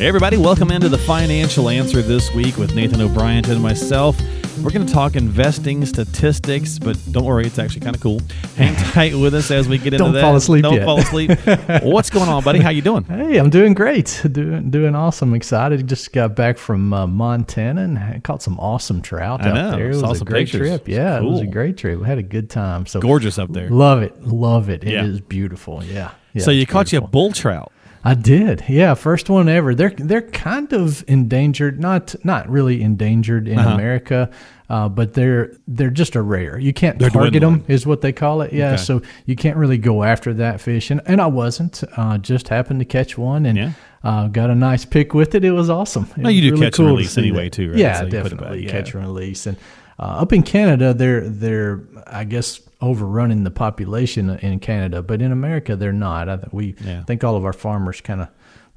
Hey, everybody, welcome into the Financial Answer this week with Nathan O'Brien and myself. We're going to talk investing statistics, but don't worry, it's actually kind of cool. Hang tight with us as we get into that. Don't that. fall asleep Don't yet. fall asleep. What's going on, buddy? How you doing? Hey, I'm doing great. Doing doing awesome. Excited. Just got back from uh, Montana and caught some awesome trout I out know. there. It was a great pictures. trip. Yeah, it was a great trip. We had a good time. So Gorgeous up there. Love it. Love it. It is Yeah. beautiful. Yeah. yeah so you caught you a bull trout. I did. Yeah, first one ever. They're they're kind of endangered, not not really endangered in Uh-huh. America, uh, but they're they're just a rare. You can't They're target dwindling. them, is what they call it. Yeah, Okay. so you can't really go after that fish, and, and I wasn't. Uh, just happened to catch one and. Yeah. Uh, got a nice pick with it. It was awesome. It No, you do catch and release anyway, that. too, right? Yeah, So you put it back, definitely catch and release. And uh, up in Canada, they're they're I guess overrunning the population in Canada, but in America they're not. I think we Yeah. think all of our farmers kind of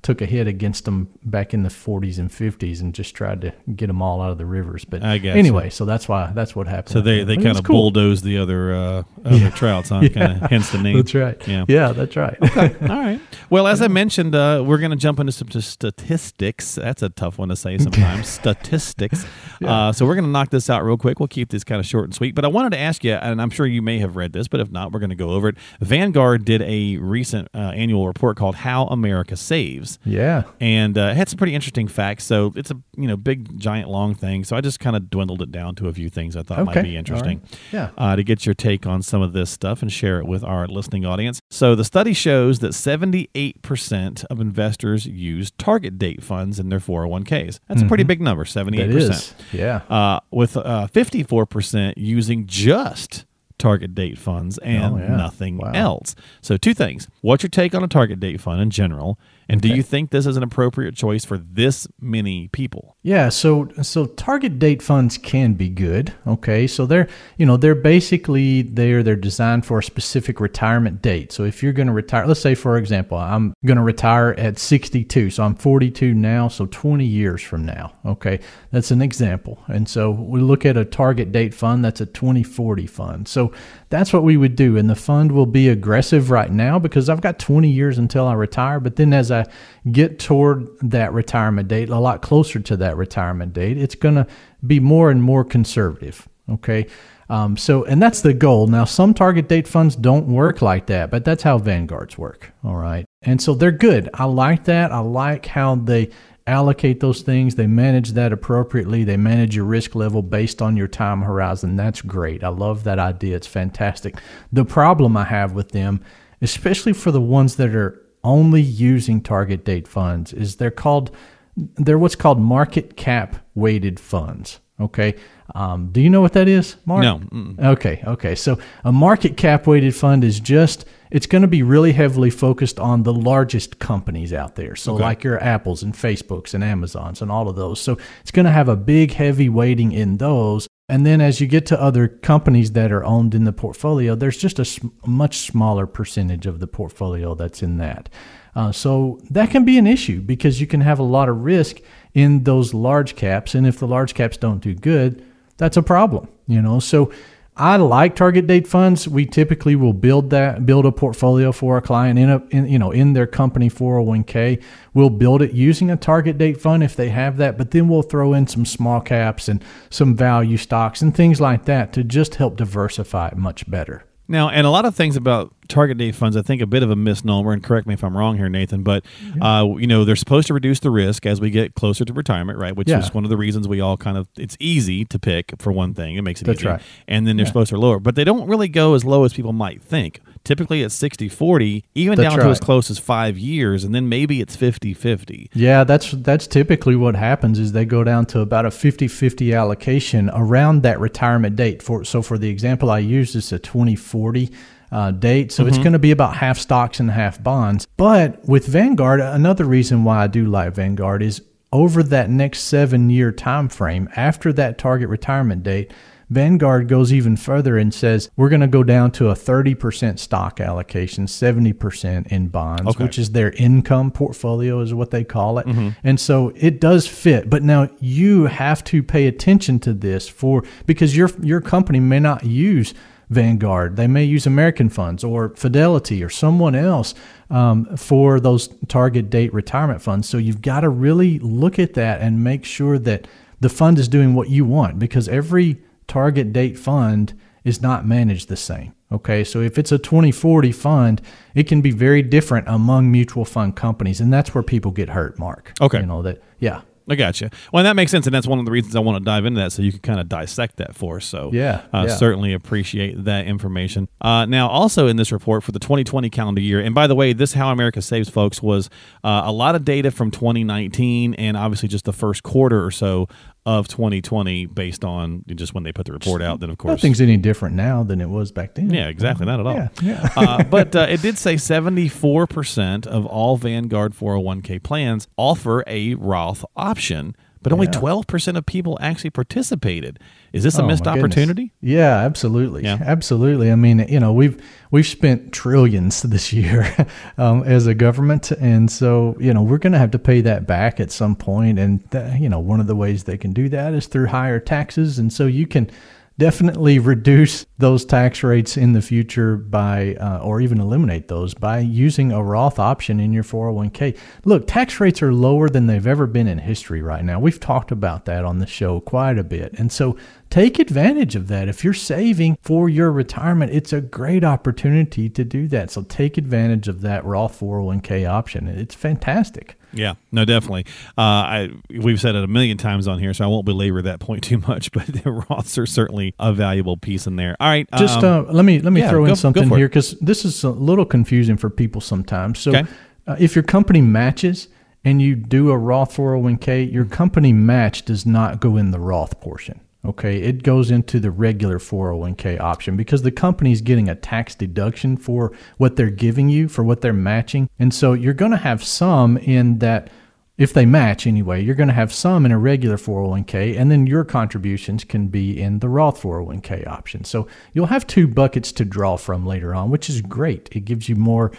took a hit against them back in the 40s and 50s and just tried to get them all out of the rivers. But anyway, so that's why that's what happened. So they, they kind of cool. bulldozed the other uh, other trouts, huh? Kind of hence the name. That's right. Yeah. Yeah, that's right. okay. All right. Well, as I mentioned, uh, we're going to jump into some statistics. That's a tough one to say sometimes. statistics. Uh, so we're going to knock this out real quick. We'll keep this kind of short and sweet. But I wanted to ask you, and I'm sure you may have read this, but if not, we're going to go over it. Vanguard did a recent uh, annual report called "How America Saves." Yeah. and uh, it had some pretty interesting facts. So it's a you know big, giant, long thing. So I just kind of dwindled it down to a few things I thought might be interesting. Right. Yeah. Uh, to get your take on some of this stuff and share it with our listening audience. So the study shows that 78% of investors use target date funds in their 401ks. That's a pretty big number, 78%. Yeah. Uh, with uh, 54% using just target date funds and Oh, yeah. nothing Wow. else. So, two things. What's your take on a target date fund in general? And do you think this is an appropriate choice for this many people? Yeah, so so target date funds can be good. Okay, so they're you know they're basically they're they're designed for a specific retirement date. So if you're going to retire, let's say for example, I'm going to retire at 62, so I'm 42 now, so 20 years from now. Okay, that's an example. And so we look at a target date fund that's a 2040 fund. So that's what we would do, and the fund will be aggressive right now because I've got 20 years until I retire. But then as I get toward that retirement date, a lot closer to that retirement date, it's going to be more and more conservative. Okay. Um, so, and that's the goal. Now, some target date funds don't work like that, but that's how Vanguards work. All right. And so they're good. I like that. I like how they allocate those things. They manage that appropriately. They manage your risk level based on your time horizon. That's great. I love that idea. It's fantastic. The problem I have with them, especially for the ones that are only using target date funds, is they're called they're what's called market cap weighted funds. Okay. Um, do you know what that is, Mark? No. Mm-mm. Okay, okay. So a market cap weighted fund is just it's going to be really heavily focused on the largest companies out there. So like your Apples and Facebooks and Amazons and all of those. So it's going to have a big heavy weighting in those. And then as you get to other companies that are owned in the portfolio, there's just a sm- much smaller percentage of the portfolio that's in that. Uh, so that can be an issue because you can have a lot of risk in those large caps. And if the large caps don't do good, that's a problem, you know. So I like target date funds. We typically will build that, build a portfolio for a client in a, in, you know, in their company 401k. We'll build it using a target date fund if they have that, but then we'll throw in some small caps and some value stocks and things like that to just help diversify it much better. Now, and a lot of things about target date funds, I think a bit of a misnomer, and correct me if I'm wrong here, Nathan, but, uh, you know, they're supposed to reduce the risk as we get closer to retirement, right? Which Yeah. is one of the reasons we all kind of, it's easy to pick for one thing. It makes it That's easy. right. And then they're supposed to lower, but they don't really go as low as people might think. Typically it's 60 40, even That's down to as close as five years, and then maybe it's 50 50. Yeah, that's that's typically what happens is they go down to about a 50-50 allocation around that retirement date. For so for the example I used, it's a 2040 uh, date, so it's going to be about half stocks and half bonds. But with Vanguard, another reason why I do like Vanguard is over that next seven year time frame after that target retirement date, Vanguard goes even further and says we're going to go down to a 30% stock allocation, 70% in bonds, Okay. which is their income portfolio, is what they call it. And so it does fit. But now you have to pay attention to this for because your your company may not use Vanguard. They may use American funds or Fidelity or someone else um, for those target date retirement funds. So you've got to really look at that and make sure that the fund is doing what you want because every target date fund is not managed the same. Okay, so if it's a 2040 fund, it can be very different among mutual fund companies, and that's where people get hurt, Mark. Okay. You know that, yeah. I got you. Well, and that makes sense, and that's one of the reasons I want to dive into that, so you can kind of dissect that for us. So, Yeah, uh, yeah. certainly appreciate that information. Uh, now, also in this report for the 2020 calendar year, and by the way, this How America Saves, folks, was uh, a lot of data from 2019, and obviously just the first quarter or so of 2020, based on just when they put the report out. Then, of course, Nothing's any different now than it was back then. yeah, exactly. Not at all. Yeah, yeah. uh, but uh, it did say 74% of all Vanguard 401k plans offer a Roth option, but only Yeah. 12% of people actually participated. Is this a Oh, missed my goodness. opportunity? Yeah, absolutely. Yeah. Absolutely. I mean, you know, we've we've spent trillions this year um, as a government, and so you know we're going to have to pay that back at some point. And th- you know, one of the ways they can do that is through higher taxes, and so you can definitely reduce those tax rates in the future by uh, or even eliminate those by using a Roth option in your 401k. Look, tax rates are lower than they've ever been in history right now. We've talked about that on the show quite a bit. And so take advantage of that. If you're saving for your retirement, it's a great opportunity to do that. So take advantage of that Roth 401k option. It's fantastic. Yeah, no, definitely. Uh, I we've said it a million times on here, so I won't belabor that point too much. But the Roths are certainly a valuable piece in there. All right, Just um, uh, let me let me yeah, throw in go something it. here because this is a little confusing for people sometimes. So, Okay. uh, if your company matches and you do a Roth 401k, your company match does not go in the Roth portion. Okay, it goes into the regular 401k option because the company's getting a tax deduction for what they're giving you for what they're matching, and so you're going to have some in that if they match anyway, you're going to have some in a regular 401k, and then your contributions can be in the Roth 401k option. So you'll have two buckets to draw from later on, which is great. It gives you more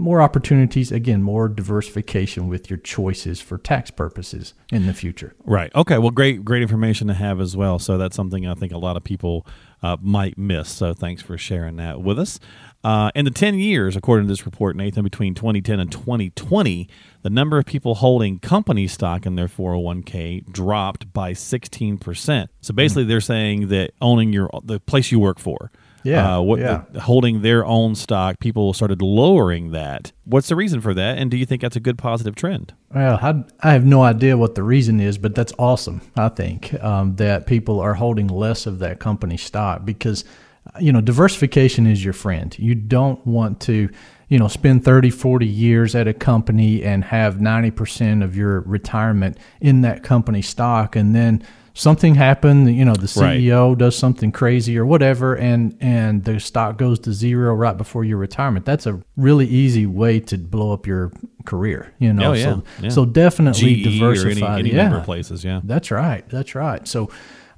more opportunities, again, more diversification with your choices for tax purposes in the future. Right. Okay. Well, great, great information to have as well. So that's something I think a lot of people uh, might miss. So thanks for sharing that with us. Uh, in the 10 years, according to this report, Nathan, between 2010 and 2020, the number of people holding company stock in their 401k dropped by 16%. So basically, they're saying that owning your the place you work for, Yeah, uh, what yeah. holding their own stock, people started lowering that. What's the reason for that? And do you think that's a good positive trend? Well, I, I have no idea what the reason is, but that's awesome. I think um, that people are holding less of that company stock because, you know, diversification is your friend. You don't want to, you know, spend 30, 40 years at a company and have 90% of your retirement in that company stock and then something happened, you know, the Right. CEO does something crazy or whatever and and the stock goes to zero right before your retirement. That's a really easy way to blow up your career, you know. Oh, yeah, So yeah. so definitely GE diversify. any, any yeah, number of places. Yeah. that's right. That's right. So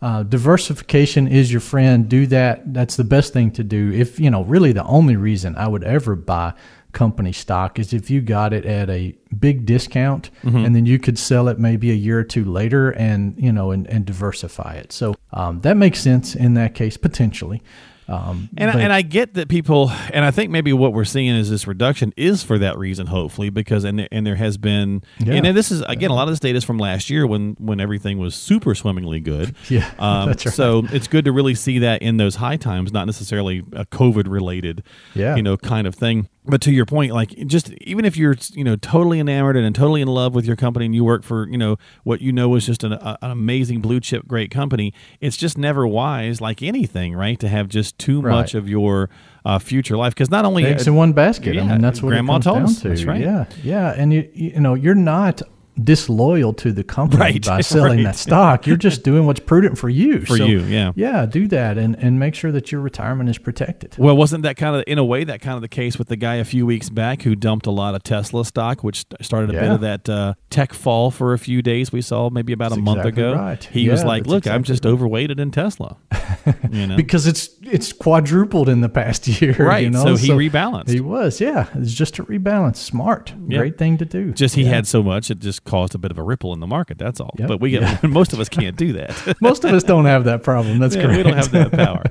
uh, diversification is your friend. Do that. That's the best thing to do. If you know, really, the only reason I would ever buy company stock is if you got it at a big discount Mm-hmm. and then you could sell it maybe a year or two later and you know and, and diversify it so um, that makes sense in that case potentially um, And, but- and I get that people, and I think maybe what we're seeing is this reduction is for that reason, hopefully, because and there, and there has been, Yeah. and this is again a lot of this data is from last year when when everything was super swimmingly good. Yeah, um, that's right. So it's good to really see that in those high times, not necessarily a COVID related, Yeah. you know, kind of thing. But to your point, like just even if you're you know totally enamored and totally in love with your company and you work for you know what you know is just an, a, an amazing blue chip great company, it's just never wise, like anything, right, to have just too Right. much of your uh, future life because not only eggs in one basket. I Yeah, mean, that's what Grandma told us. to. That's right. Yeah, yeah, and you you know you're not disloyal to the company Right, by selling right. that stock. You're just doing what's prudent for you. For So, you, yeah. Yeah, do that and, and make sure that your retirement is protected. Well, wasn't that kind of, in a way, that kind of the case with the guy a few weeks back who dumped a lot of Tesla stock, which started a bit of that uh, tech fall for a few days we saw maybe about That's a month exactly ago. right. He was like, "Look, I'm exactly just overweighted in Tesla." you know, Because it's it's quadrupled in the past year. Right, You know? so he rebalanced. He was, yeah. It's just a rebalance. Smart. Yeah. Great thing to do. just he Yeah. had so much, it just caused a bit of a ripple in the market. That's all. Yep. But we get most of us can't do that. Most of us don't have that problem. That's Yeah, correct. we don't have that power.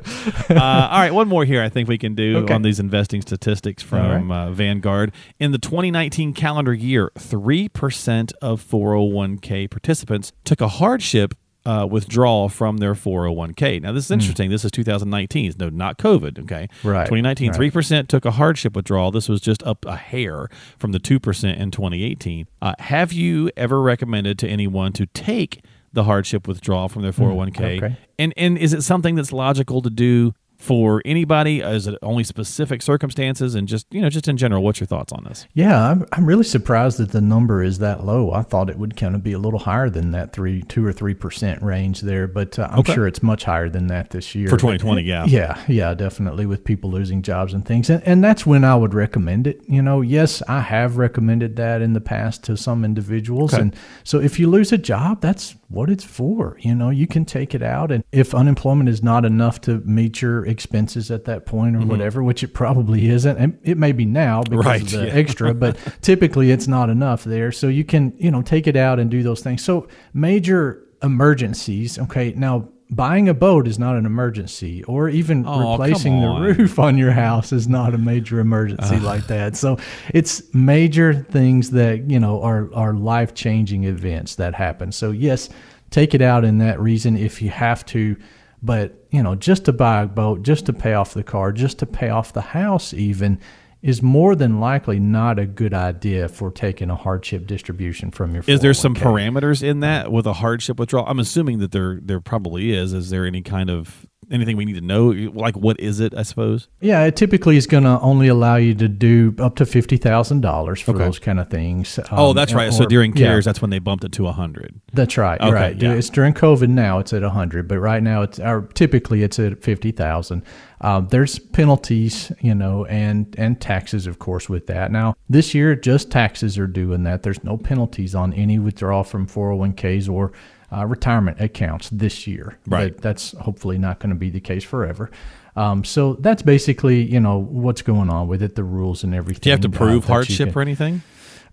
uh, all right, one more here. I think we can do Okay. on these investing statistics from uh, Vanguard. In the 2019 calendar year, three percent of 401k participants took a hardship. Uh, withdrawal from their 401k. Now, this is interesting. This is 2019. No, not COVID. Okay. Hmm. Right, 2019, right. 3% took a hardship withdrawal. This was just up a hair from the 2% in 2018. Uh, have you ever recommended to anyone to take the hardship withdrawal from their 401k? Hmm, okay. And and is it something that's logical to do for anybody? Is it only specific circumstances? And just you know, just in general, what's your thoughts on this? Yeah, I'm, I'm really surprised that the number is that low. I thought it would kind of be a little higher than that three, two or three percent range there, but uh, I'm Okay. sure it's much higher than that this year For But- 2020, yeah. yeah, yeah, definitely with people losing jobs and things, and and that's when I would recommend it. You know, yes, I have recommended that in the past to some individuals, Okay. and so if you lose a job, that's what it's for. You know, you can take it out, and if unemployment is not enough to meet your expenses at that point or mm-hmm. whatever, which it probably isn't, and it may be now because Right, of the yeah. extra, but typically it's not enough there. So you can, you know, take it out and do those things. So major emergencies, okay, now buying a boat is not an emergency or even Oh, replacing the roof on your house is not a major emergency like that. So it's major things that, you know, are are life-changing events that happen. So yes, take it out in that reason if you have to, but you know, just to buy a boat, just to pay off the car, just to pay off the house even is more than likely not a good idea for taking a hardship distribution from your Is there some oh parameters in that with a hardship withdrawal? I'm assuming that there there probably is. Is there any kind of anything we need to know? Like, what is it? I suppose. Yeah, it typically is going to only allow you to do up to fifty thousand dollars for Okay. those kind of things. oh, Um, that's right. so or- during yeah, CARES, that's when they bumped it to hundred. that's right. Okay, right. yeah. It's during COVID now. It's at hundred, but right now it's or typically it's at fifty thousand. Um, there's penalties, you know, and and taxes, of course, with that. Now this year, just taxes are doing that. There's no penalties on any withdrawal from 401ks or uh, retirement accounts this year. Right. But that's hopefully not going to be the case forever. Um, so that's basically, you know, what's going on with it, the rules and everything. Do you have to uh, prove you hardship can- or anything?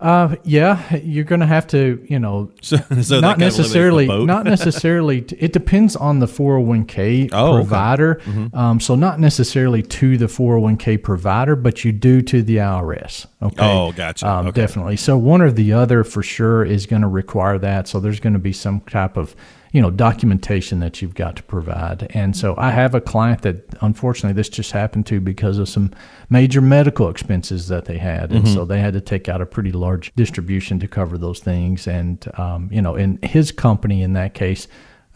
uh, yeah, you're going to have to, you know, So, so not eliminates the necessarily, not necessarily. It depends on the 401k Oh, okay. provider. Um, so not necessarily to the 401k provider, but you do to the IRS. Okay. Oh, gotcha. Um, Okay. Definitely. So one or the other for sure is going to require that. So there's going to be some type of you know documentation that you've got to provide. And so I have a client that unfortunately this just happened to because of some major medical expenses that they had, and Mm-hmm. so they had to take out a pretty large distribution to cover those things. And um, you know, in his company in that case.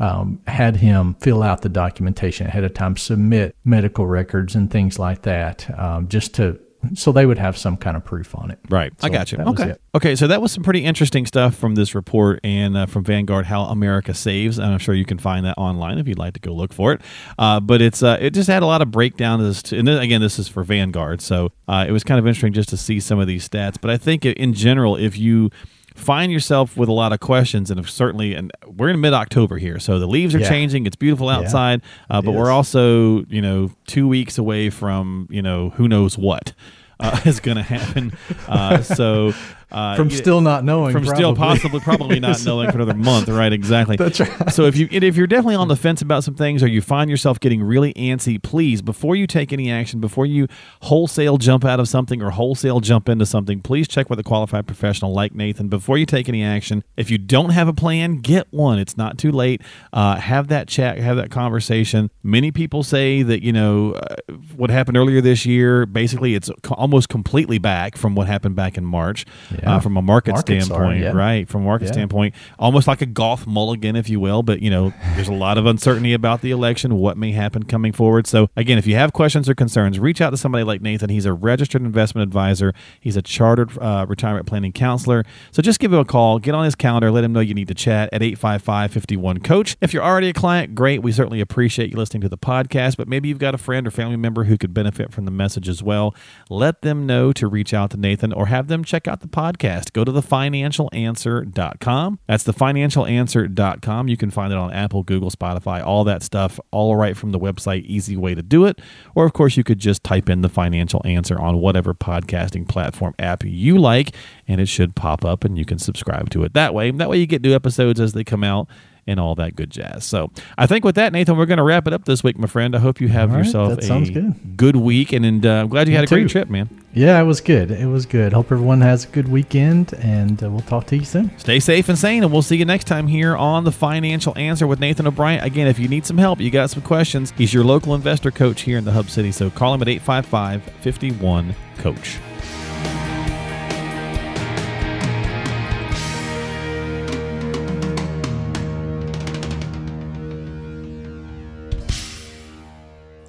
Um, had him fill out the documentation ahead of time, submit medical records and things like that, um, just to so they would have some kind of proof on it. Right. I got you. Okay. Okay. So that was some pretty interesting stuff from this report and uh, from Vanguard, How America Saves. And I'm sure you can find that online if you'd like to go look for it. Uh, but it's uh, it just had a lot of breakdown as to, and then, again, this is for Vanguard. So uh, it was kind of interesting just to see some of these stats. But I think in general, if you find yourself with a lot of questions and certainly and we're in mid-october here so the leaves are Yeah. changing it's beautiful outside uh, but It we're also you know two weeks away from you know who knows what uh, is going to happen uh, so uh, From still not knowing, from still possibly probably not knowing for another month right exactly. That's right. so if you if you're definitely on the fence about some things or you find yourself getting really antsy please before you take any action before you wholesale jump out of something or wholesale jump into something please check with a qualified professional like nathan before you take any action. If you don't have a plan get one. It's not too late. Uh, have that chat have that conversation. Many people say that you know uh, what happened earlier this year basically it's almost completely back from what happened back in march uh, from a market Markets are, standpoint, yeah. right? From a market Yeah. standpoint, almost like a golf mulligan, if you will. But you know, there's a lot of uncertainty about the election, what may happen coming forward. So again, if you have questions or concerns, reach out to somebody like Nathan. He's a registered investment advisor. He's a chartered uh, retirement planning counselor. So just give him a call, get on his calendar, let him know you need to chat at 855-51 coach. If you're already a client, great. We certainly appreciate you listening to the podcast, but maybe you've got a friend or family member who could benefit from the message as well. Let them know to reach out to Nathan or have them check out the podcast. Go to thefinancialanswer.com. That's thefinancialanswer.com. You can find it on Apple, Google, Spotify, all that stuff, all right from the website. Easy way to do it. Or, of course, you could just type in the financial answer on whatever podcasting platform app you like, and it should pop up and you can subscribe to it that way. That way, you get new episodes as they come out and all that good jazz. So I think with that, Nathan, we're going to wrap it up this week, my friend. I hope you have right, yourself a good. good week, and, and uh, I'm glad you had a great trip, man. Yeah, it was good. It was good. Hope everyone has a good weekend, and uh, we'll talk to you soon. Stay safe and sane, and we'll see you next time here on The Financial Answer with Nathan O'Brien. Again, if you need some help, you got some questions, he's your local investor coach here in the Hub City. So call him at 855 51 Coach.